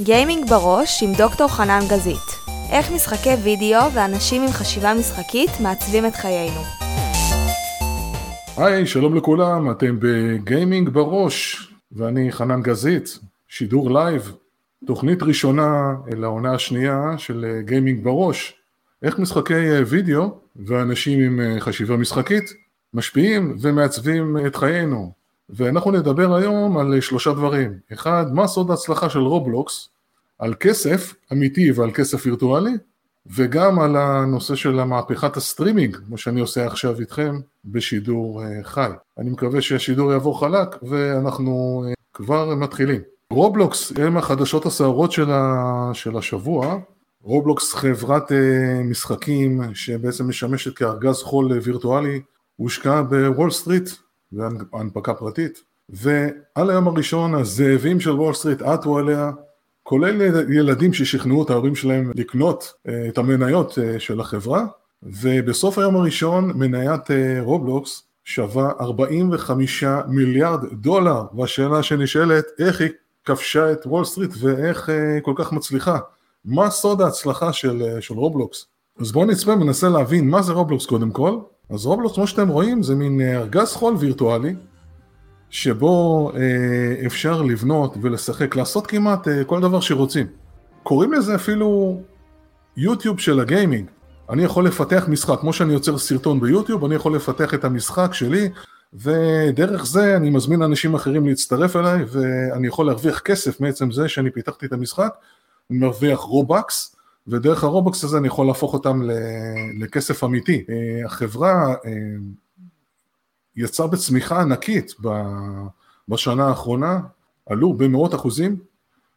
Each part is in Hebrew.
גיימינג בראש עם דוקטור חנן גזית. איך משחקי וידאו ואנשים עם חשיבה משחקית מעצבים את חיינו. היי, שלום לכולם, אתם בגיימינג בראש, ואני חנן גזית, שידור live, תוכנית ראשונה לעונה השנייה של גיימינג בראש. איך משחקי וידאו ואנשים עם חשיבה משחקית משפיעים ומעצבים את חיינו. ואנחנו נדבר היום על שלושה דברים. אחד, מה סוד ההצלחה של רובלוקס, על כסף אמיתי ועל כסף וירטואלי, וגם על הנושא של המהפכת הסטרימינג, כמו שאני עושה עכשיו איתכם בשידור חי. אני מקווה שהשידור יעבור חלק ואנחנו כבר מתחילים. רובלוקס הם החדשות הסערות של. של השבוע. רובלוקס חברת משחקים שבעצם משמשת כארגז חול וירטואלי, הושקעה בוול סטריט, בהנפקה פרטית, ועל היום הראשון הזאבים של וול סטריט עטו עליה, כולל ילדים ששכנעו את ההורים שלהם לקנות את המניות של החברה, ובסוף היום הראשון מניית רובלוקס שווה 45 מיליארד דולר, והשאלה שנשאלת איך היא כבשה את וול סטריט ואיך כל כך מצליחה. מה סוד ההצלחה של, של רובלוקס? אז בואו נצפה וננסה להבין מה זה רובלוקס קודם כל. אז רובלוקס כמו שאתם רואים זה מין ארגז חול וירטואלי שבו אה, אפשר לבנות ולשחק, לעשות כמעט אה, כל דבר שרוצים. קוראים לזה אפילו יוטיוב של הגיימינג. אני יכול לפתח משחק, כמו שאני יוצר סרטון ביוטיוב, אני יכול לפתח את המשחק שלי ודרך זה אני מזמין אנשים אחרים להצטרף אליי ואני יכול להרוויח כסף מעצם זה שאני פיתחתי את המשחק, אני מרוויח רובקס ודרך הרובקס הזה אני יכול להפוך אותם לכסף אמיתי. החברה יצאה בצמיחה ענקית בשנה האחרונה, עלו במאות אחוזים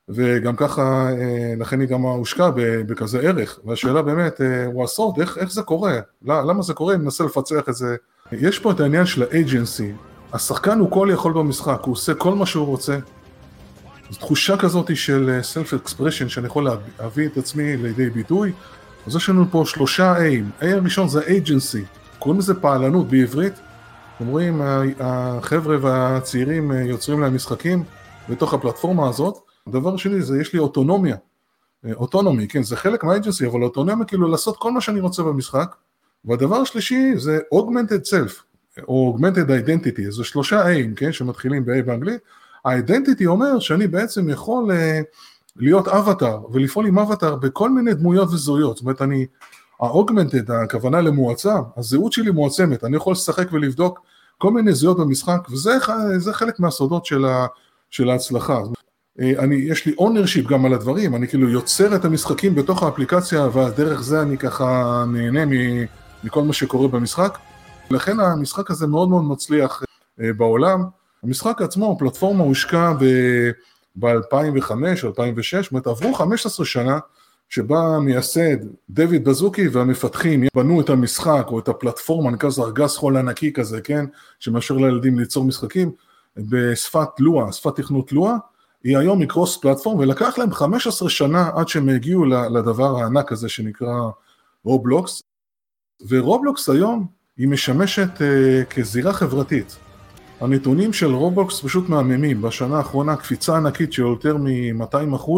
וגם ככה, לכן היא גם הושקעה בכזה ערך והשאלה באמת, הוא הסוד, איך, איך זה קורה? למה זה קורה? אני מנסה לפצח את זה יש פה את העניין של ה agency, השחקן הוא כל יכול במשחק, הוא עושה כל מה שהוא רוצה. זו תחושה כזאת של self expression שאני יכול להביא את עצמי לידי ביטוי. אז יש לנו פה שלושה A'ים, A הראשון זה agency, קוראים לזה פעלנות בעברית. אתם רואים, החבר'ה והצעירים יוצרים להם משחקים בתוך הפלטפורמה הזאת. הדבר השני זה יש לי אוטונומיה, autonomy, כן, זה חלק מה agency, אבל אוטונומיה כאילו לעשות כל מה שאני רוצה במשחק. והדבר השלישי זה Augmented Self, או Augmented Identity, זה שלושה A'ים, כן, שמתחילים ב-A באנגלית. ה-Identity אומר שאני בעצם יכול uh, להיות אבטאר ולפעול עם אבטאר בכל מיני דמויות וזהויות, זאת אומרת אני, ה-Augmented, הכוונה למועצה, הזהות שלי מועצמת, אני יכול לשחק ולבדוק כל מיני זהויות במשחק, וזה חלק מהסודות של, ה, של ההצלחה. אני, יש לי ownership גם על הדברים, אני כאילו יוצר את המשחקים בתוך האפליקציה, ודרך זה אני ככה נהנה מ... מכל מה שקורה במשחק. לכן המשחק הזה מאוד מאוד מצליח בעולם. המשחק עצמו, הפלטפורמה הושקע ב-2005, 2006, זאת אומרת עברו 15 שנה שבה המייסד דויד בזוקי והמפתחים בנו את המשחק או את הפלטפורמה, נקרא לזה ארגז חול ענקי כזה, כן, שמאפשר לילדים ליצור משחקים בשפת לואה, שפת תכנות לואה, היא היום מקרוס פלטפורם ולקח להם 15 שנה עד שהם הגיעו לדבר הענק הזה שנקרא רובלוקס. ורובלוקס היום היא משמשת uh, כזירה חברתית. הנתונים של רובלוקס פשוט מהממים, בשנה האחרונה קפיצה ענקית של יותר מ-200%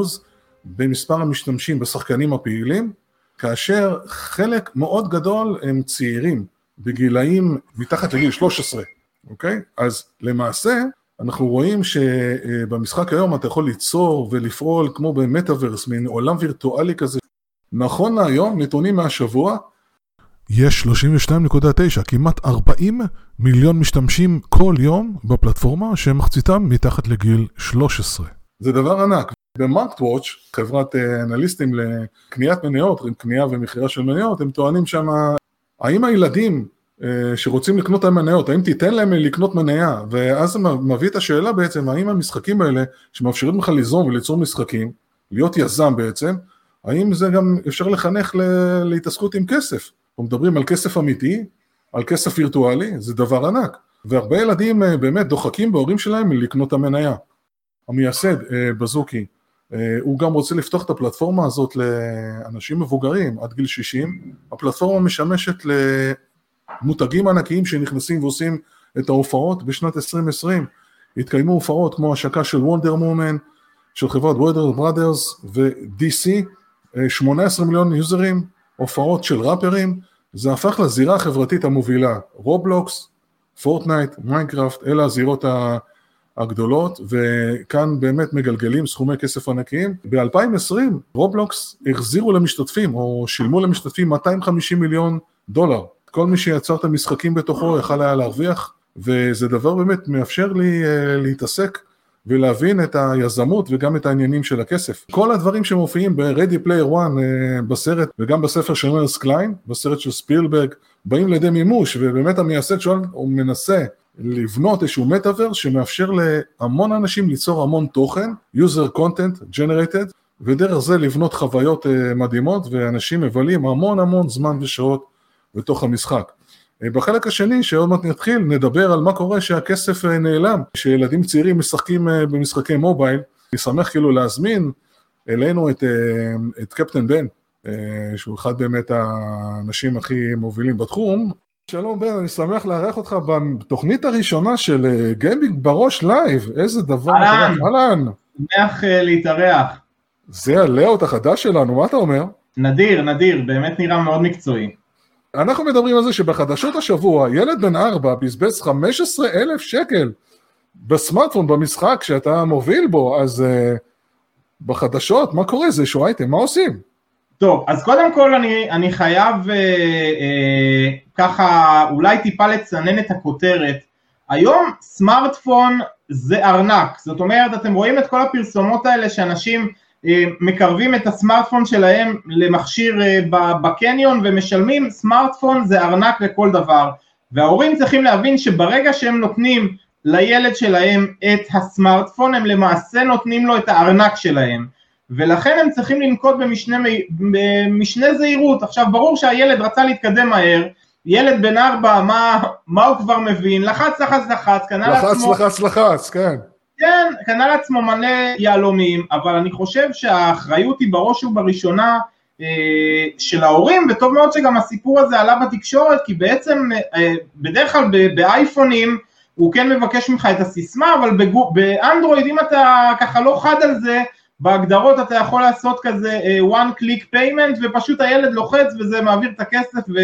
במספר המשתמשים בשחקנים הפעילים, כאשר חלק מאוד גדול הם צעירים, בגילאים מתחת לגיל 13, אוקיי? אז למעשה אנחנו רואים שבמשחק היום אתה יכול ליצור ולפעול כמו במטאוורס, מין עולם וירטואלי כזה. נכון להיום, נתונים מהשבוע, יש 32.9, כמעט 40 מיליון משתמשים כל יום בפלטפורמה שמחציתם מתחת לגיל 13. זה דבר ענק. במרקט וואץ', חברת אנליסטים לקניית מניות, קנייה ומכירה של מניות, הם טוענים שם, האם הילדים שרוצים לקנות את המניות, האם תיתן להם לקנות מניה? ואז זה מביא את השאלה בעצם, האם המשחקים האלה, שמאפשרים לך ליזום וליצור משחקים, להיות יזם בעצם, האם זה גם אפשר לחנך להתעסקות עם כסף? אנחנו מדברים על כסף אמיתי, על כסף וירטואלי, זה דבר ענק. והרבה ילדים באמת דוחקים בהורים שלהם לקנות את המניה. המייסד, בזוקי, הוא גם רוצה לפתוח את הפלטפורמה הזאת לאנשים מבוגרים עד גיל 60. הפלטפורמה משמשת למותגים ענקיים שנכנסים ועושים את ההופעות בשנת 2020. התקיימו הופעות כמו השקה של וונדר וומן, של חברות וורנר ברדרס ו-DC, 18 מיליון יוזרים, הופעות של ראפרים, זה הפך לזירה החברתית המובילה, רובלוקס, פורטנייט, מיינקראפט, אלה הזירות הגדולות, וכאן באמת מגלגלים סכומי כסף ענקיים. ב-2020 רובלוקס החזירו למשתתפים, או שילמו למשתתפים 250 מיליון דולר. כל מי שיצר את המשחקים בתוכו יכל היה להרוויח, וזה דבר באמת מאפשר לי uh, להתעסק ולהבין את היזמות וגם את העניינים של הכסף. כל הדברים שמופיעים ב-Ready Player One uh, בסרט וגם בספר של מרס קליין, בסרט של ספילברג, באים לידי מימוש, ובאמת המייסד שואל, הוא מנסה לבנות איזשהו מטאוור שמאפשר להמון אנשים ליצור המון תוכן, user content generated, ודרך זה לבנות חוויות uh, מדהימות, ואנשים מבלים המון המון זמן ושעות בתוך המשחק. בחלק השני, שעוד מעט נתחיל, נדבר על מה קורה שהכסף uh, נעלם, שילדים צעירים משחקים uh, במשחקי mobile. אני שמח כאילו להזמין אלינו את, uh, את קפטן בן, שהוא אחד באמת האנשים הכי מובילים בתחום, שלום בן, אני שמח לארח אותך בתוכנית הראשונה של גיימינג בראש live, איזה דבר, אהלן, אהלן, שמח להתארח. זה הלאוט החדש שלנו, מה אתה אומר? נדיר, נדיר, באמת נראה מאוד מקצועי. אנחנו מדברים על זה שבחדשות השבוע ילד בן ארבע בזבז 15 אלף שקל בסמארטפון במשחק שאתה מוביל בו, אז uh, בחדשות, מה קורה? זה איזשהו אייטם, מה עושים? טוב, אז קודם כל אני, אני חייב אה, אה, ככה אולי טיפה לצנן את הכותרת. היום סמארטפון זה ארנק, זאת אומרת אתם רואים את כל הפרסומות האלה שאנשים מקרבים את הסמארטפון שלהם למכשיר אה, בקניון ומשלמים, סמארטפון זה ארנק לכל דבר. וההורים צריכים להבין שברגע שהם נותנים לילד שלהם את הסמארטפון הם למעשה נותנים לו את הארנק שלהם. ולכן הם צריכים לנקוט במשנה, במשנה זהירות. עכשיו ברור שהילד רצה להתקדם מהר, ילד בן ארבע, מה, מה הוא כבר מבין? לחץ, לחץ, לחץ, קנה לעצמו... לחץ, לחץ, לחץ, כן. כן, קנה לעצמו מלא יהלומים, אבל אני חושב שהאחריות היא בראש ובראשונה אה, של ההורים, וטוב מאוד שגם הסיפור הזה עלה בתקשורת, כי בעצם אה, בדרך כלל באייפונים הוא כן מבקש ממך את הסיסמה, אבל באנדרואיד אם אתה ככה לא חד על זה, בהגדרות אתה יכול לעשות כזה uh, one click payment ופשוט הילד לוחץ וזה מעביר את הכסף ו,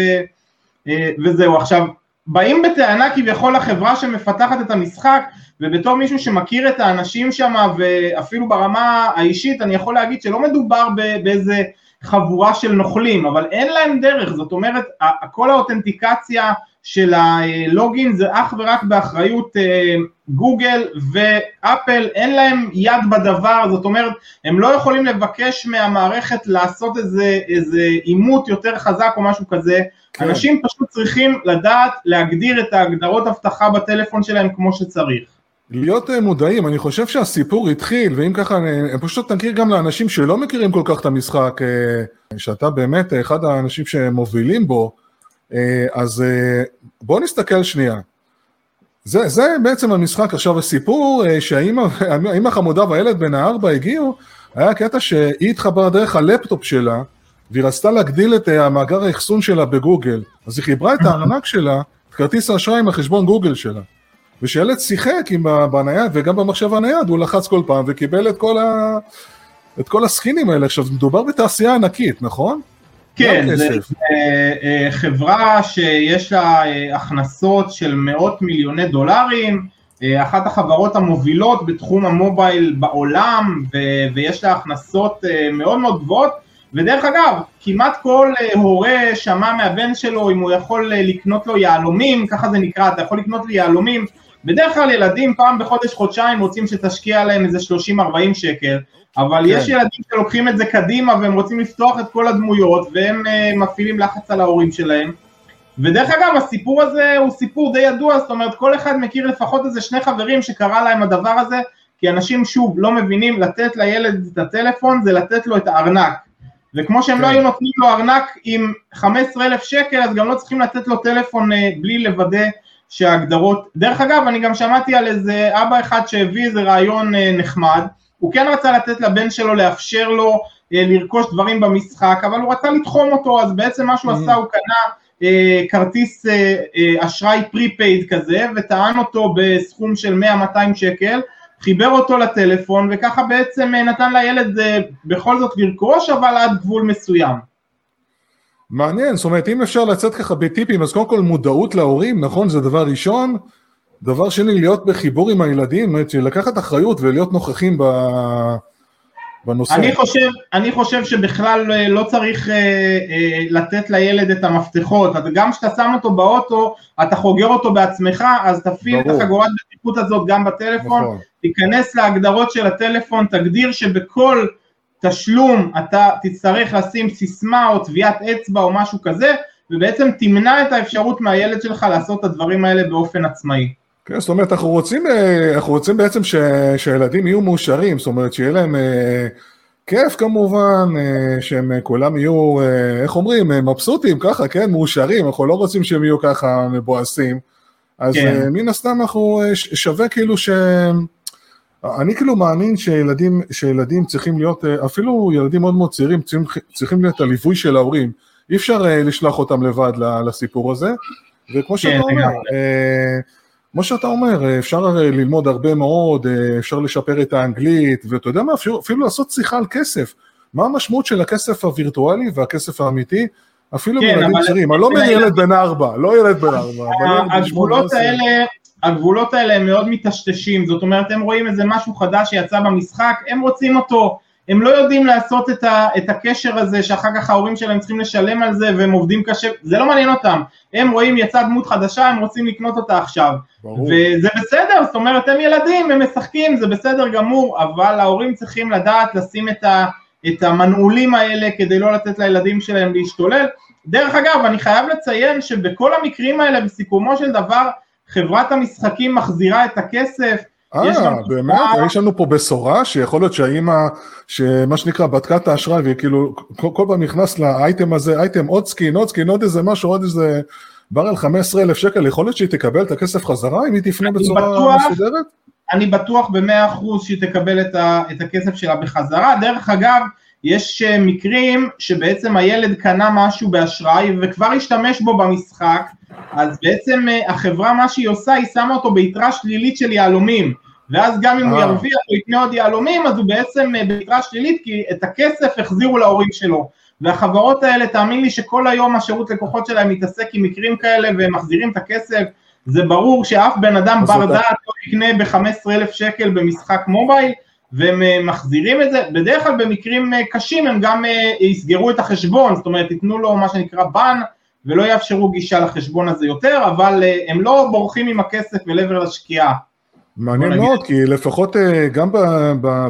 וזהו. עכשיו, באים בטענה כביכול לחברה שמפתחת את המשחק ובתור מישהו שמכיר את האנשים שם ואפילו ברמה האישית אני יכול להגיד שלא מדובר באיזה חבורה של נוכלים אבל אין להם דרך. זאת אומרת כל האותנטיקציה של הלוגין זה אך ורק באחריות אה, גוגל ואפל, אין להם יד בדבר, זאת אומרת, הם לא יכולים לבקש מהמערכת לעשות איזה, איזה עימות יותר חזק או משהו כזה, כן. אנשים פשוט צריכים לדעת להגדיר את ההגדרות אבטחה בטלפון שלהם כמו שצריך. להיות אה, מודעים, אני חושב שהסיפור התחיל, ואם ככה, אני פשוט נכיר גם לאנשים שלא מכירים כל כך את המשחק, אה, שאתה באמת אחד האנשים שמובילים בו, אה, אז אה, בואו נסתכל שנייה. זה, זה בעצם המשחק. עכשיו הסיפור אה, שהאימא חמודה והילד בן הארבע הגיעו, היה קטע שהיא התחברה דרך הלפטופ שלה, והיא רצתה להגדיל את המאגר האחסון שלה בגוגל, אז היא חיברה את הארנק שלה, את כרטיס האשראי עם החשבון גוגל שלה. וכשילד שיחק עם בנייד וגם במחשב הנייד, הוא לחץ כל פעם וקיבל את כל, ה... את כל הסקינים האלה. עכשיו, מדובר בתעשייה ענקית, נכון? כן, זו אה, חברה שיש לה אה, הכנסות של מאות מיליוני דולרים, אה, אחת החברות המובילות בתחום המובייל בעולם ויש לה הכנסות מאוד מאוד גבוהות. ודרך אגב, כמעט כל הורה שמע מהבן שלו אם הוא יכול לקנות לו יהלומים, ככה זה נקרא, אתה יכול לקנות לי יהלומים, בדרך כלל ילדים פעם בחודש חודשיים רוצים שתשקיע להם איזה 30-40 שקל, אבל כן. יש ילדים שלוקחים את זה קדימה והם רוצים לפתוח את כל הדמויות והם uh, מפעילים לחץ על ההורים שלהם. ודרך אגב הסיפור הזה הוא סיפור די ידוע, זאת אומרת כל אחד מכיר לפחות איזה שני חברים שקרה להם הדבר הזה, כי אנשים שוב לא מבינים לתת לילד את הטלפון זה לתת לו את הארנק. וכמו שהם לא כן. לא היו נותנים לו ארנק עם 15 אלף שקל אז גם לא צריכים לתת לו טלפון uh, בלי לוודא שההגדרות, דרך אגב אני גם שמעתי על איזה אבא אחד שהביא איזה רעיון uh, נחמד, הוא כן רצה לתת לבן שלו, לאפשר לו אה, לרכוש דברים במשחק, אבל הוא רצה לתחום אותו, אז בעצם מה שהוא mm. עשה, הוא קנה אה, כרטיס אה, אה, אשראי prepaid כזה, וטען אותו בסכום של 100-200 שקל, חיבר אותו לטלפון וככה בעצם נתן לילד בכל זאת לרכוש אבל עד גבול מסוים. מעניין, זאת אומרת אם אפשר לצאת ככה בטיפים אז קודם כל מודעות להורים, נכון? זה דבר ראשון. דבר שני, להיות בחיבור עם הילדים, זאת אומרת, לקחת אחריות ולהיות נוכחים ב... בנושא. אני חושב, אני חושב שבכלל אה, לא צריך אה, אה, לתת לילד את המפתחות, גם כשאתה שם אותו באוטו, אתה חוגר אותו בעצמך, אז תפעיל ברור. את החגורת בטיחות הזאת גם בטלפון, נכון. תיכנס להגדרות של הטלפון, תגדיר שבכל תשלום אתה תצטרך לשים סיסמה או טביעת אצבע או משהו כזה, ובעצם תמנע את האפשרות מהילד שלך לעשות את הדברים האלה באופן עצמאי. כן, זאת אומרת, אנחנו רוצים, אה, אנחנו רוצים בעצם ש, שהילדים יהיו מאושרים, זאת אומרת, שיהיה להם אה, כיף כמובן, אה, שהם כולם יהיו, איך אומרים, מבסוטים, ככה, כן, מאושרים, אנחנו לא רוצים שהם יהיו ככה מבואסים, אז כן. מן הסתם אנחנו שווה כאילו ש... אני כאילו מאמין שילדים, שילדים צריכים להיות, אפילו ילדים מאוד מאוד צעירים, צריכים, צריכים להיות הליווי של ההורים. אי אפשר לשלוח אותם לבד לסיפור הזה, וכמו כן, שאתה אומר, כמו שאתה אומר, אפשר ללמוד הרבה מאוד, אפשר לשפר את האנגלית, ואתה יודע מה, אפילו, אפילו לעשות שיחה על כסף. מה המשמעות של הכסף הווירטואלי והכסף האמיתי, אפילו כן, בילדים צעירים, אני לא אומר ילד בן ארבע, לא ילד בן ארבע, הגבולות האלה, הגבולות האלה הם מאוד מטשטשים, זאת אומרת הם רואים איזה משהו חדש שיצא במשחק, הם רוצים אותו, הם לא יודעים לעשות את, ה, את הקשר הזה שאחר כך ההורים שלהם צריכים לשלם על זה והם עובדים קשה, זה לא מעניין אותם, הם רואים יצאה דמות חדשה, הם רוצים לקנות אותה עכשיו, ברור. וזה בסדר, זאת אומרת הם ילדים, הם משחקים, זה בסדר גמור, אבל ההורים צריכים לדעת לשים את, ה, את המנעולים האלה כדי לא לתת לילדים שלהם להשתולל. דרך אגב, אני חייב לציין שבכל המקרים האלה בסיכומו של דבר חברת המשחקים מחזירה את הכסף, אה, באמת? יש לנו פה בשורה שיכול להיות שהאימא, שמה שנקרא בדקה את האשראי וכאילו כל, כל פעם נכנס לאייטם הזה, אייטם עוד skin, עוד skin, עוד איזה משהו, עוד איזה ברל 15 אלף שקל, יכול להיות שהיא תקבל את הכסף חזרה אם היא תפנה בצורה בטוח, מסודרת? אני בטוח במאה אחוז שהיא תקבל את, ה, את הכסף שלה בחזרה, דרך אגב, יש אה, מקרים שבעצם הילד קנה משהו באשראי וכבר השתמש בו במשחק, אז בעצם אה, החברה מה שהיא עושה, היא שמה אותו ביתרה שלילית של יהלומים. ואז גם אם הוא אה. ירוויח או יקנה עוד יהלומים, אז הוא בעצם ביתרה שלילית, כי את הכסף החזירו להורים שלו. והחברות האלה, תאמין לי שכל היום השירות לקוחות שלהם מתעסק עם מקרים כאלה והם מחזירים את הכסף, זה ברור שאף בן אדם בר דעת לא יקנה ב-15 אלף שקל במשחק מובייל, והם אה, מחזירים את זה, בדרך כלל במקרים קשים הם גם יסגרו את החשבון, זאת אומרת ייתנו לו מה שנקרא בן, ולא יאפשרו גישה לחשבון הזה יותר, אבל הם לא בורחים עם הכסף אל עבר לשקיעה. מעניין מאוד, כי לפחות אה, גם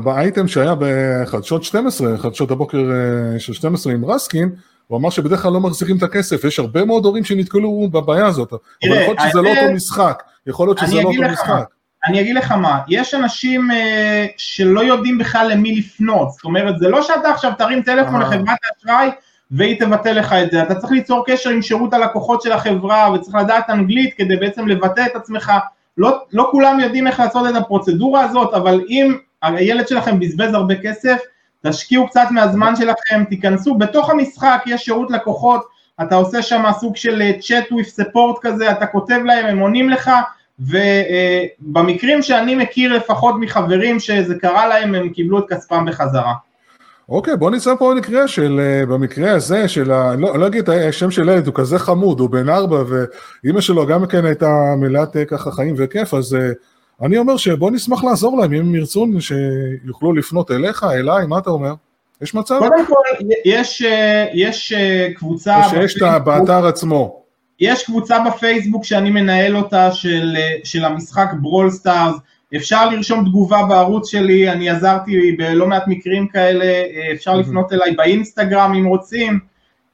באייטם שהיה בחדשות 12, חדשות הבוקר אה, של 12 עם רסקין, הוא אמר שבדרך כלל לא מחזירים את הכסף, יש הרבה מאוד הורים שנתקלו בבעיה הזאת, אבל יכול להיות שזה לא אותו משחק, יכול להיות שזה לא אותו משחק. אני אגיד לך מה, יש אנשים uh, שלא יודעים בכלל למי לפנות, זאת אומרת זה לא שאתה עכשיו תרים טלפון לחברת האשראי והיא תבטל לך את זה, אתה צריך ליצור קשר עם שירות הלקוחות של החברה וצריך לדעת אנגלית כדי בעצם לבטא את עצמך. לא, לא כולם יודעים איך לעשות את הפרוצדורה הזאת, אבל אם הילד שלכם בזבז הרבה כסף, תשקיעו קצת מהזמן שלכם, תיכנסו, בתוך המשחק יש שירות לקוחות, אתה עושה שם סוג של אה, chat with support כזה, אתה כותב להם, הם עונים לך, ובמקרים שאני מכיר לפחות מחברים שזה קרה להם, הם קיבלו את כספם בחזרה. אוקיי, בוא נצא פה מקרה של, אה, במקרה הזה, של ה... לא, לא אגיד השם של ילד, הוא כזה חמוד, הוא בן ארבע, ואימא שלו גם כן הייתה מלאת אה, ככה חיים וכיף, אז אה, אני אומר שבוא נשמח לעזור להם, אם הם ירצו שיוכלו לפנות אליך, אליי, מה אתה אומר? יש מצב? קודם כל, יש, יש קבוצה... או שיש את באתר עצמו. יש קבוצה בפייסבוק שאני מנהל אותה של, של המשחק Brawl Stars, אפשר לרשום תגובה בערוץ שלי, אני עזרתי בלא מעט מקרים כאלה, אה, אפשר לפנות אליי באינסטגרם אם רוצים.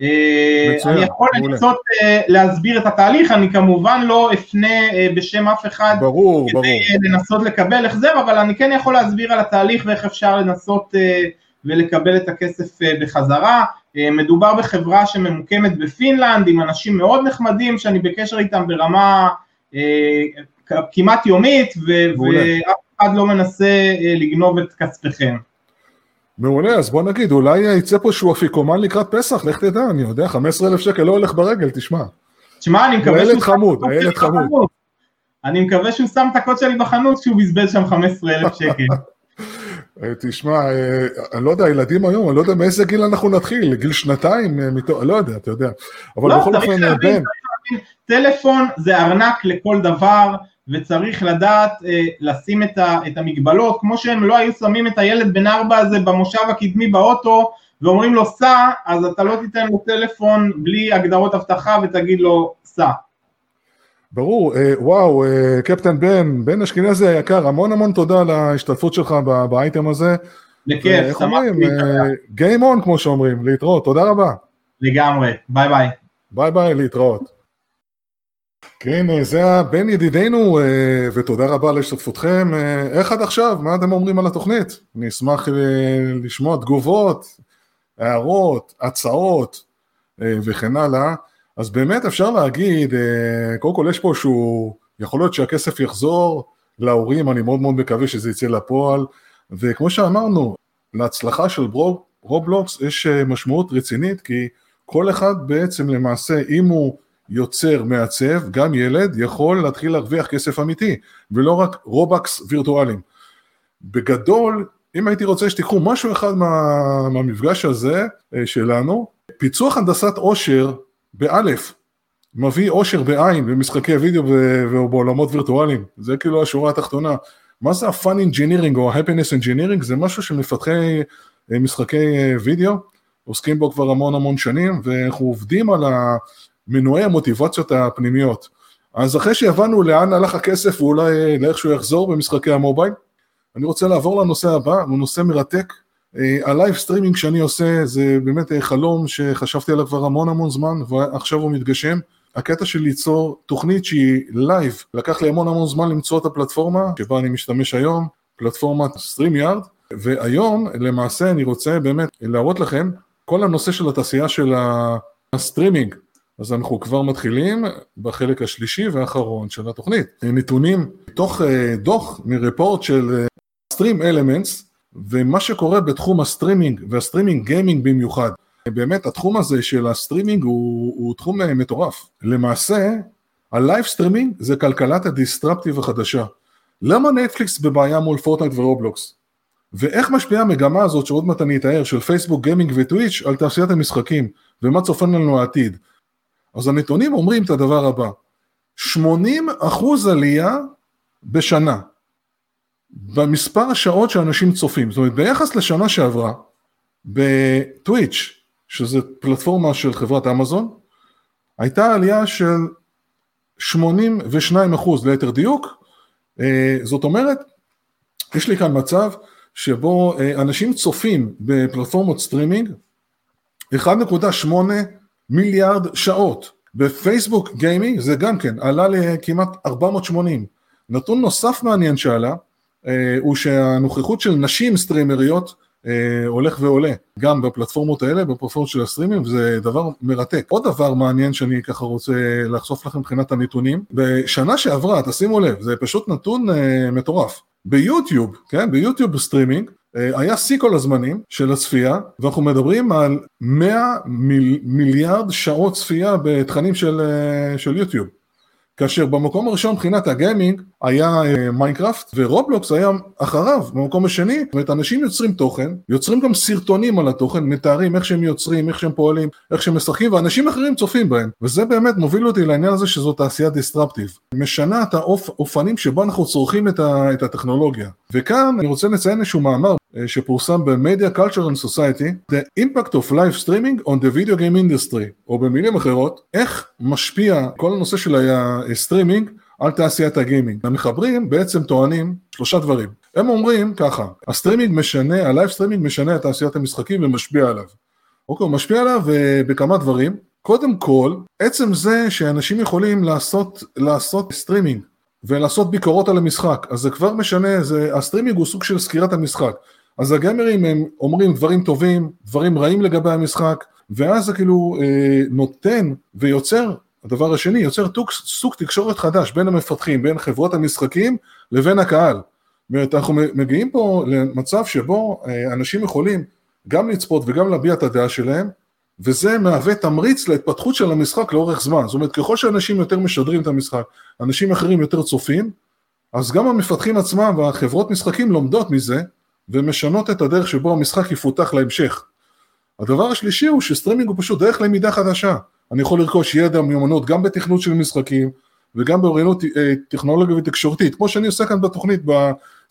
אה, מצוין, אני יכול לנסות אה, להסביר את התהליך, אני כמובן לא אפנה בשם אף אחד ברור, כדי ברור. לנסות לקבל החזר, אבל אני כן יכול להסביר על התהליך ואיך אפשר לנסות ולקבל את הכסף בחזרה. מדובר בחברה שממוקמת בפינלנד עם אנשים מאוד נחמדים שאני בקשר איתם ברמה כמעט יומית, ואף אחד לא מנסה אה, לגנוב את כספיכם. מעולה, אז בוא נגיד, אולי יצא פה שהוא אפיקומן לקראת פסח, לך תדע, אני יודע, 15 אלף שקל לא הולך ברגל, תשמע. תשמע, אני מקווה שהוא... הילד חמוד, הילד חמוד. אני מקווה שהוא שם את הקוד שלי בחנות כשהוא בזבז שם 15,000 שקל. אה, תשמע, אה, אני לא יודע, ילדים היום, אני לא יודע מאיזה גיל אנחנו נתחיל, גיל שנתיים, אני לא יודע, אתה יודע. אבל לא, בכל אופן, בן. טלפון זה ארנק לכל דבר, וצריך לדעת אה, לשים את, ה, את המגבלות, כמו שהם לא היו שמים את הילד בן ארבע הזה במושב הקדמי באוטו, ואומרים לו סע, אז אתה לא תיתן לו טלפון בלי הגדרות אבטחה ותגיד לו סע. ברור, אה, וואו, אה, קפטן בן, בן אשכנזי היקר, המון המון תודה על ההשתתפות שלך באייטם הזה. בכיף, שמחתי. game on כמו שאומרים, להתראות, תודה רבה. לגמרי, ביי ביי. ביי ביי, להתראות. כן, אה, זה הבן ידידינו, אה, ותודה רבה על השתתפותכם. אה, איך עד עכשיו? מה אתם אומרים על התוכנית? אני אשמח לשמוע תגובות, הערות, הצעות וכן הלאה. אז באמת אפשר להגיד, קודם כל יש פה שהוא, יכול להיות שהכסף יחזור להורים, אני מאוד מאוד מקווה שזה יצא לפועל, וכמו שאמרנו, להצלחה של רובלוקס יש משמעות רצינית, כי כל אחד בעצם למעשה, אם הוא יוצר, מעצב, גם ילד יכול להתחיל להרוויח כסף אמיתי, ולא רק Robux וירטואליים. בגדול, אם הייתי רוצה שתיקחו משהו אחד מה, מהמפגש הזה אה, שלנו, פיצוח הנדסת אושר באלף מביא עושר בעין במשחקי וידאו ובעולמות וירטואליים, זה כאילו השורה התחתונה. מה זה ה-fun engineering או ה-happiness engineering? זה משהו שמפתחי אה, משחקי אה, וידאו עוסקים בו כבר המון המון שנים, ואנחנו עובדים על. מנועי המוטיבציות הפנימיות. אז אחרי שהבנו לאן הלך הכסף ואולי לאיכשהו יחזור במשחקי המובייל, אני רוצה לעבור לנושא הבא, הוא נושא מרתק. אה, ה live streaming שאני עושה זה באמת חלום שחשבתי עליו כבר המון המון זמן ועכשיו הוא מתגשם. הקטע של ליצור תוכנית שהיא live, לקח לי המון המון זמן למצוא את הפלטפורמה שבה אני משתמש היום, פלטפורמת Yard, והיום למעשה אני רוצה באמת להראות לכם כל הנושא של התעשייה של הסטרימינג, אז אנחנו כבר מתחילים בחלק השלישי והאחרון של התוכנית. נתונים מתוך אה, דוח מ report של אה, Elements, ומה שקורה בתחום הסטרימינג וה streaming gaming במיוחד. באמת התחום הזה של הסטרימינג הוא, הוא תחום אה, מטורף. למעשה, ה live streaming זה כלכלת ה disruptive החדשה. למה נטפליקס בבעיה מול פורטנייט ורובלוקס? ואיך משפיעה המגמה הזאת שעוד מעט אני אתאר של פייסבוק גיימינג וטוויץ' על תעשיית המשחקים ומה צופן לנו העתיד? אז הנתונים אומרים את הדבר הבא, 80 אחוז עלייה בשנה במספר השעות שאנשים צופים, זאת אומרת ביחס לשנה שעברה בטוויץ', שזה פלטפורמה של חברת אמזון, הייתה עלייה של 82 אחוז ליתר דיוק, אה, זאת אומרת, יש לי כאן מצב שבו אה, אנשים צופים בפלטפורמות סטרימינג 1.8 מיליארד שעות. בפייסבוק גיימינג זה גם כן עלה לכמעט 480. נתון נוסף מעניין שעלה הוא שהנוכחות של נשים סטרימריות אה, הולך ועולה גם בפלטפורמות האלה, בפלטפורמות של הסטרימים, זה דבר מרתק. עוד דבר מעניין שאני ככה רוצה לחשוף לכם מבחינת הנתונים, בשנה שעברה, תשימו לב, זה פשוט נתון אה, מטורף. ביוטיוב, כן, ביוטיוב סטרימינג, אה, היה שיא כל הזמנים של הצפייה, ואנחנו מדברים על 100 מיל, מיליארד שעות צפייה בתכנים של, אה, של יוטיוב. כאשר במקום הראשון מבחינת הגיימינג היה אה, מיינקראפט ורובלוקס היה אחריו במקום השני, זאת אומרת אנשים יוצרים תוכן, יוצרים גם סרטונים על התוכן, מתארים איך שהם יוצרים, איך שהם פועלים, איך שהם משחקים ואנשים אחרים צופים בהם. וזה באמת מוביל אותי לעניין הזה שזו תעשייה disruptive, משנה את האופנים שבו אנחנו צורכים את, את הטכנולוגיה. וכאן אני רוצה לציין איזשהו מאמר שפורסם ב-Media Culture and Society, The Impact of Live Streaming on the Video Game Industry, או במילים אחרות, איך משפיע כל הנושא של הסטרימינג על תעשיית הגיימינג. המחברים בעצם טוענים שלושה דברים. הם אומרים ככה, הסטרימינג משנה, ה live streaming משנה את תעשיית המשחקים ומשפיע עליו. אוקיי, הוא משפיע עליו אה, בכמה דברים. קודם כל, עצם זה שאנשים יכולים לעשות, לעשות סטרימינג ולעשות ביקורות על המשחק, אז זה כבר משנה, זה, הסטרימינג הוא סוג של סקירת המשחק. אז הגיימרים הם אומרים דברים טובים, דברים רעים לגבי המשחק, ואז זה כאילו אה, נותן ויוצר, הדבר השני, יוצר תוק, סוג תקשורת חדש בין המפתחים, בין חברות המשחקים לבין הקהל. זאת אומרת, אנחנו מגיעים פה למצב שבו אה, אנשים יכולים גם לצפות וגם להביע את הדעה שלהם, וזה מהווה תמריץ להתפתחות של המשחק לאורך זמן. זאת אומרת, ככל שאנשים יותר משדרים את המשחק, אנשים אחרים יותר צופים, אז גם המפתחים עצמם והחברות משחקים לומדות מזה, ומשנות את הדרך שבו המשחק יפותח להמשך. הדבר השלישי הוא שסטרימינג הוא פשוט דרך למידה חדשה. אני יכול לרכוש ידע, מיומנות, גם בתכנות של משחקים, וגם באוריינות אה, טכנולוגית ותקשורתית, כמו שאני עושה כאן בתוכנית,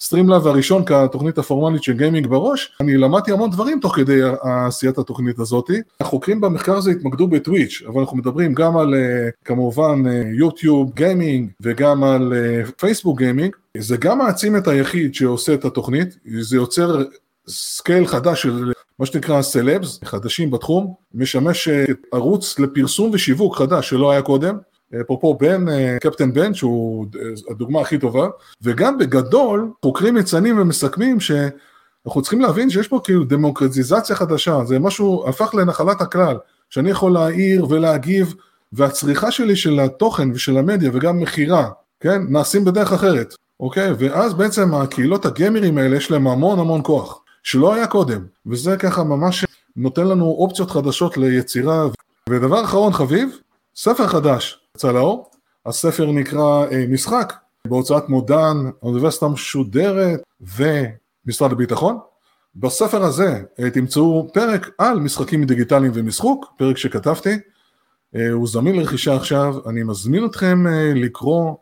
ב stream live הראשון כתוכנית הפורמלית של גיימינג בראש, אני למדתי המון דברים תוך כדי עשיית התוכנית הזאת. החוקרים במחקר הזה התמקדו בטוויץ', אבל אנחנו מדברים גם על אה, כמובן יוטיוב אה, גיימינג וגם על פייסבוק גיימינג, זה גם מעצים את היחיד שעושה את התוכנית, זה יוצר scale חדש של מה שנקרא סלבס, חדשים בתחום, משמש ערוץ לפרסום ושיווק חדש שלא היה קודם, אפרופו בן, אה, קפטן בן, שהוא אה, הדוגמה הכי טובה, וגם בגדול, חוקרים מציינים ומסכמים שאנחנו צריכים להבין שיש פה כאילו דמוקרטיזציה חדשה, זה משהו, הפך לנחלת הכלל, שאני יכול להעיר ולהגיב, והצריכה שלי של התוכן ושל המדיה וגם מכירה, כן, נעשים בדרך אחרת, אוקיי? ואז בעצם הקהילות הגיימרים האלה יש להם המון המון כוח, שלא היה קודם, וזה ככה ממש נותן לנו אופציות חדשות ליצירה. ודבר אחרון חביב, ספר חדש יצא לאור, הספר נקרא אה, משחק בהוצאת מודן, האוניברסיטה המשודרת ומשרד הביטחון. בספר הזה אה, תמצאו פרק על משחקים דיגיטליים ומשחוק, פרק שכתבתי, אה, הוא זמין לרכישה עכשיו, אני מזמין אתכם אה, לקרוא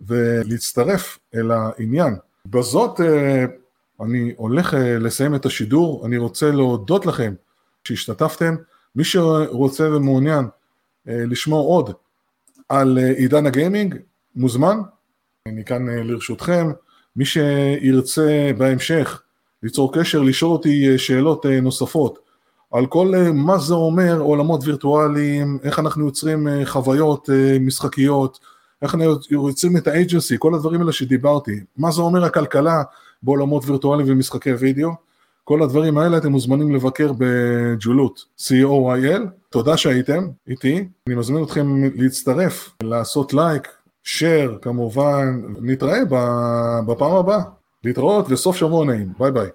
ולהצטרף אל העניין. בזאת אה, אני הולך אה, לסיים את השידור, אני רוצה להודות לכם שהשתתפתם, מי שרוצה ומעוניין אה, לשמוע עוד על אה, עידן הגיימינג, מוזמן, אני כאן אה, לרשותכם. מי שירצה בהמשך ליצור קשר, לשאול אותי שאלות נוספות על כל מה זה אומר עולמות וירטואליים, איך אנחנו יוצרים חוויות משחקיות, איך אנחנו יוצרים את האג'נסי, כל הדברים האלה שדיברתי, מה זה אומר הכלכלה בעולמות וירטואליים ומשחקי וידאו, כל הדברים האלה אתם מוזמנים לבקר בג'ולות, co.il. תודה שהייתם איתי, אני מזמין אתכם להצטרף, לעשות לייק, share כמובן, נתראה בפעם הבאה. להתראות וסוף שבוע נעים, ביי ביי.